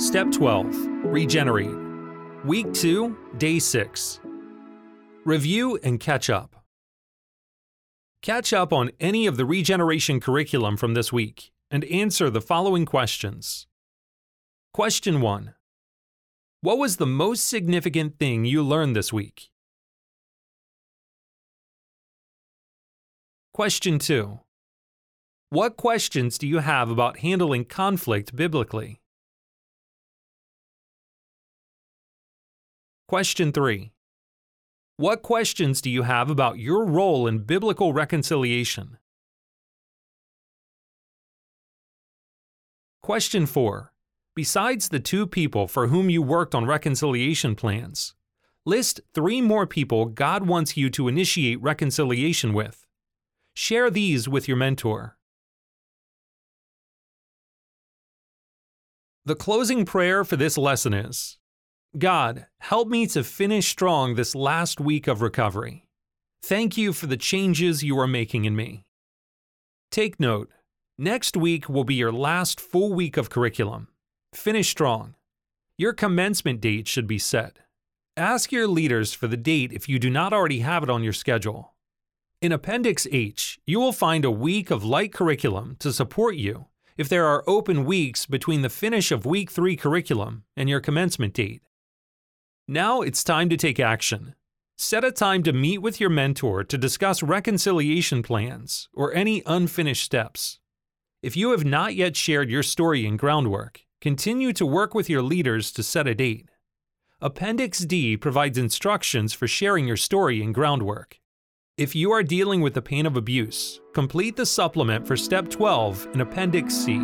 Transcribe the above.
Step 12 Regenerate. Week 2, Day 6. Review and catch up. Catch up on any of the regeneration curriculum from this week and answer the following questions. Question 1 What was the most significant thing you learned this week? Question 2 What questions do you have about handling conflict biblically? Question 3 What questions do you have about your role in biblical reconciliation? Question 4 Besides the two people for whom you worked on reconciliation plans, list three more people God wants you to initiate reconciliation with. Share these with your mentor. The closing prayer for this lesson is God, help me to finish strong this last week of recovery. Thank you for the changes you are making in me. Take note, next week will be your last full week of curriculum. Finish strong. Your commencement date should be set. Ask your leaders for the date if you do not already have it on your schedule. In Appendix H, you will find a week of light curriculum to support you if there are open weeks between the finish of Week 3 curriculum and your commencement date. Now it's time to take action. Set a time to meet with your mentor to discuss reconciliation plans or any unfinished steps. If you have not yet shared your story and groundwork, continue to work with your leaders to set a date. Appendix D provides instructions for sharing your story and groundwork. If you are dealing with the pain of abuse, complete the supplement for Step 12 in Appendix C.